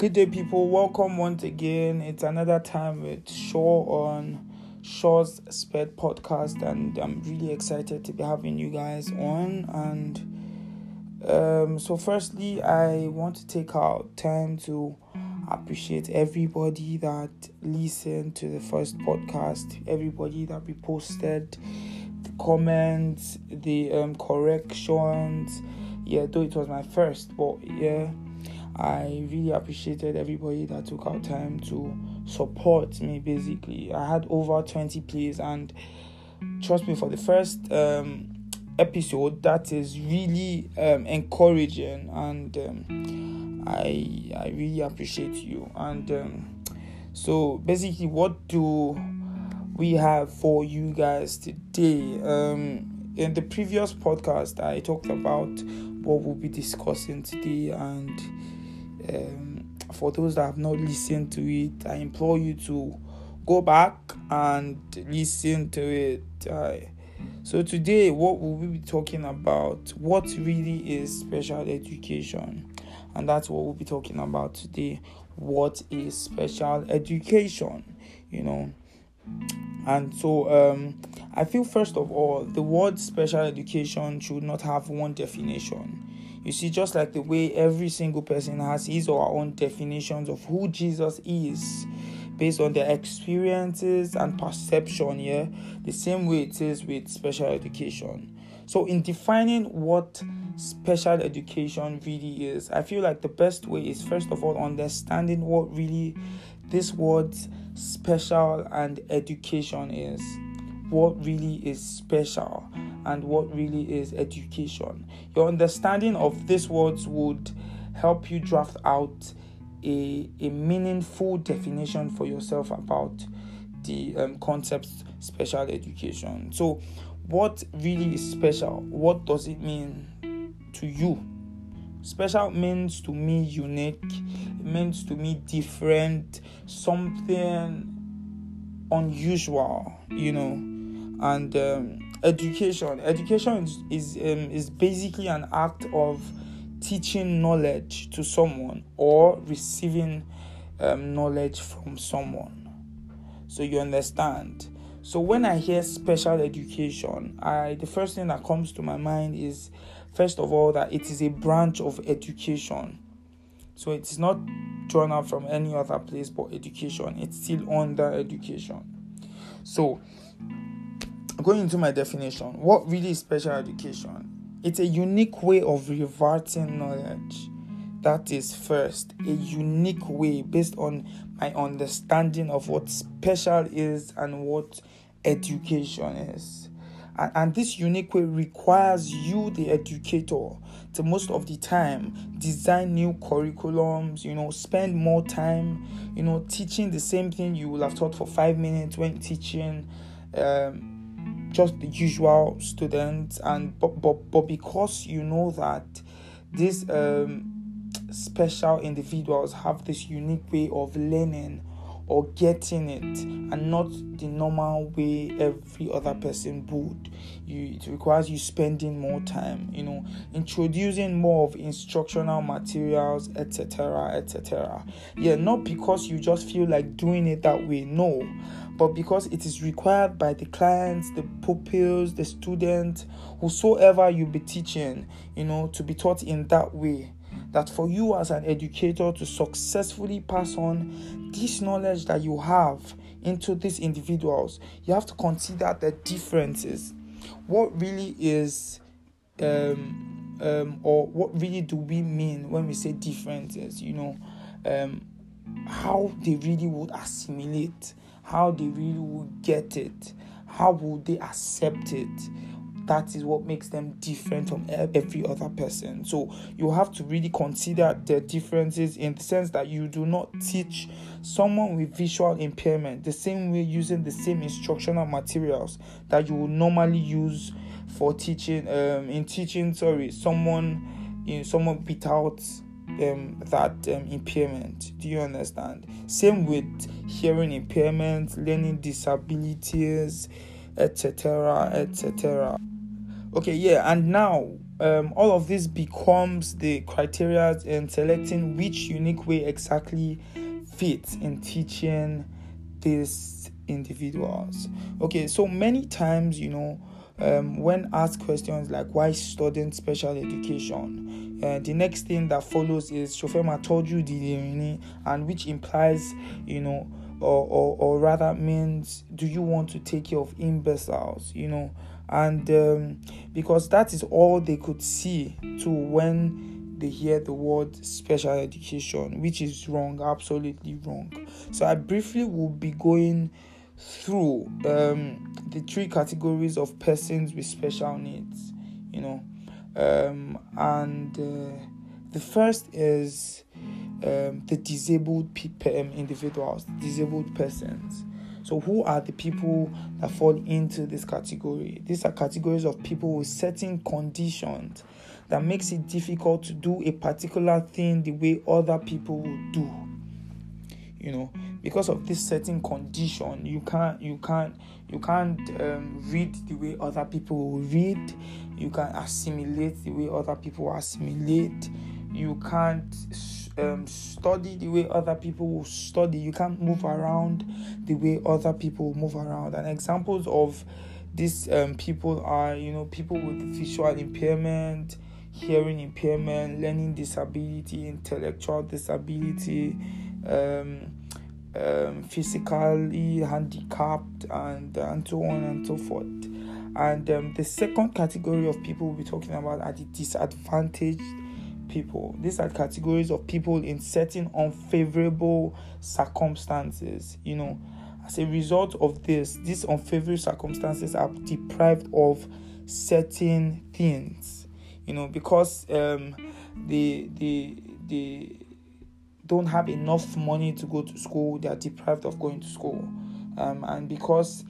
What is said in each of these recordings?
Good day, people. Welcome once again. It's another time with Shaw on Shaw's Sped podcast, and I'm really excited to be having you guys on. And um, so, firstly, I want to take out time to appreciate everybody that listened to the first podcast, everybody that reposted the comments, the um, corrections. Yeah, though it was my first, but yeah I really appreciated everybody that took out time to support me. Basically, I had over 20 plays, and trust me, for the first um, episode, that is really um, encouraging, and um, I I really appreciate you. And um, so, basically, what do we have for you guys today? Um, in the previous podcast, I talked about what we'll be discussing today, and um, for those that have not listened to it, I implore you to go back and listen to it. Uh, so today, what will we'll be talking about, what really is special education, and that's what we'll be talking about today. What is special education? You know, and so um, I feel first of all, the word special education should not have one definition you see, just like the way every single person has his or her own definitions of who Jesus is based on their experiences and perception, yeah, the same way it is with special education. So, in defining what special education really is, I feel like the best way is first of all understanding what really this word special and education is. What really is special and what really is education. Your understanding of these words would help you draft out a, a meaningful definition for yourself about the um, concept special education. So, what really is special? What does it mean to you? Special means to me unique, it means to me different, something unusual, you know, and um, education. Education is is, um, is basically an act of teaching knowledge to someone or receiving um, knowledge from someone. So you understand. So when i hear special education i the first thing that comes to my mind is first of all that it is a branch of education. So it is not drawn out from any other place but education. It's still under education. So going into my definition, what really is special education? It's a unique way of reverting knowledge. That is first, a unique way based on my understanding of what special is and what education is. And, and this unique way requires you, the educator, to most of the time design new curriculums, you know, spend more time, you know, teaching the same thing you will have taught for five minutes when teaching. Um, just the usual students and but but, but because you know that these um, special individuals have this unique way of learning or getting it and not the normal way every other person would. You it requires you spending more time you know introducing more of instructional materials etc etc yeah not because you just feel like doing it that way no. But because it is required by the clients, the pupils, the students, whosoever you be teaching, you know, to be taught in that way. That for you as an educator to successfully pass on this knowledge that you have into these individuals, you have to consider the differences. What really is, um, um, or what really do we mean when we say differences? You know, um, how they really would assimilate how they really would get it, how will they accept it. That is what makes them different from every other person. So you have to really consider the differences in the sense that you do not teach someone with visual impairment the same way using the same instructional materials that you would normally use for teaching um, in teaching sorry someone in someone without um, that um, impairment. Do you understand? Same with hearing impairment, learning disabilities, etc., etc. Okay, yeah, and now um, all of this becomes the criteria in selecting which unique way exactly fits in teaching these individuals. Okay, so many times, you know, um, when asked questions like why studying special education, uh, the next thing that follows is Shofema told you the and which implies, you know, or, or, or rather means do you want to take care of imbeciles, you know, and um, because that is all they could see to when they hear the word special education, which is wrong, absolutely wrong. So I briefly will be going through um, the three categories of persons with special needs, you know, um, and uh, the first is um, the disabled pe- um, individuals, disabled persons. So, who are the people that fall into this category? These are categories of people with certain conditions that makes it difficult to do a particular thing the way other people do. You know, because of this certain condition, you can't, you can't, you can't um, read the way other people read. You can't assimilate the way other people assimilate. You can't um, study the way other people will study. You can't move around the way other people move around. And examples of these um, people are, you know, people with visual impairment, hearing impairment, learning disability, intellectual disability, um, um, physically handicapped, and and so on and so forth. And um, the second category of people we'll be talking about are the disadvantaged people. These are categories of people in certain unfavorable circumstances. You know, as a result of this, these unfavorable circumstances are deprived of certain things. You know, because um, they they they don't have enough money to go to school, they are deprived of going to school, um, and because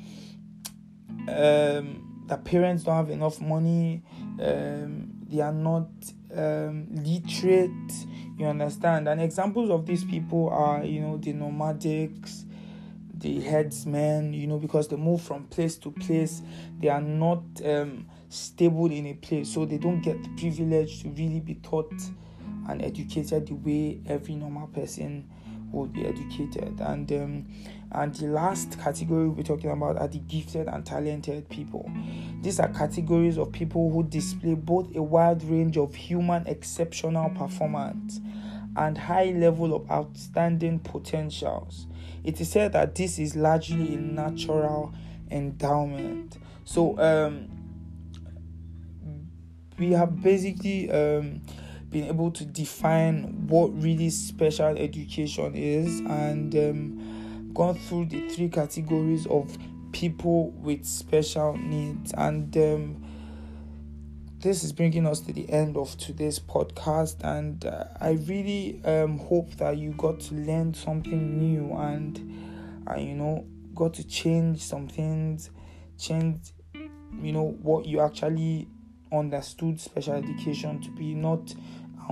um, the parents don't have enough money, um, they are not um, literate. You understand? And examples of these people are, you know, the nomadics, the headsmen. You know, because they move from place to place, they are not um, stable in a place, so they don't get the privilege to really be taught and educated the way every normal person would be educated. And um, and the last category we're talking about are the gifted and talented people. These are categories of people who display both a wide range of human exceptional performance and high level of outstanding potentials. It is said that this is largely a natural endowment. So um, we have basically um, been able to define what really special education is and um, gone through the three categories of people with special needs. And um, this is bringing us to the end of today's podcast. And uh, i really um, hope that you got to learn something new and uh, you know got to change some things change you know what you actually understood special education to be not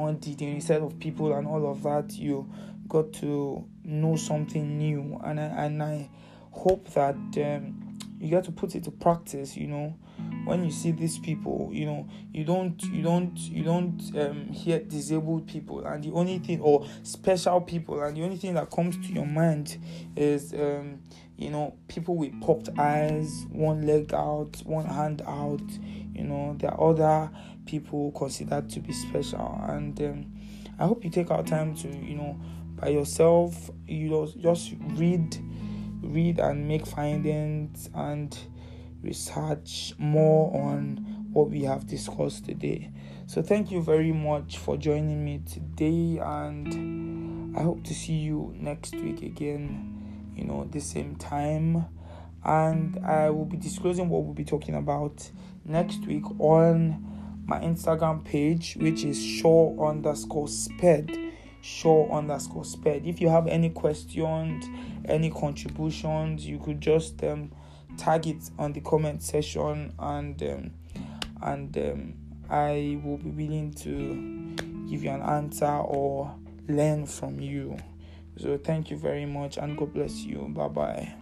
on the instead of people and all of that you got to know something new. And I, and I hope that um, you get to put it to practice you know. When you see these people you know you don't you don't you don't um, hear disabled people. And the only thing or special people and the only thing that comes to your mind is um, you know people with popped eyes one leg out one hand out you know there are other people considered to be special. And um, i hope you take our time to you know by yourself you just read read and make findings and research more on what we have discussed today. So thank you very much for joining me today and i hope to see you next week again you know the same time and i will be disclosing what we'll be talking about next week on my Instagram page, which is Shaw underscore sped. Shaw underscore sped. If you have any questions, any contributions, you could just um, tag it on the comment section and um, and um, I will be willing to give you an answer or learn from you. So thank you very much and God bless you. Bye bye.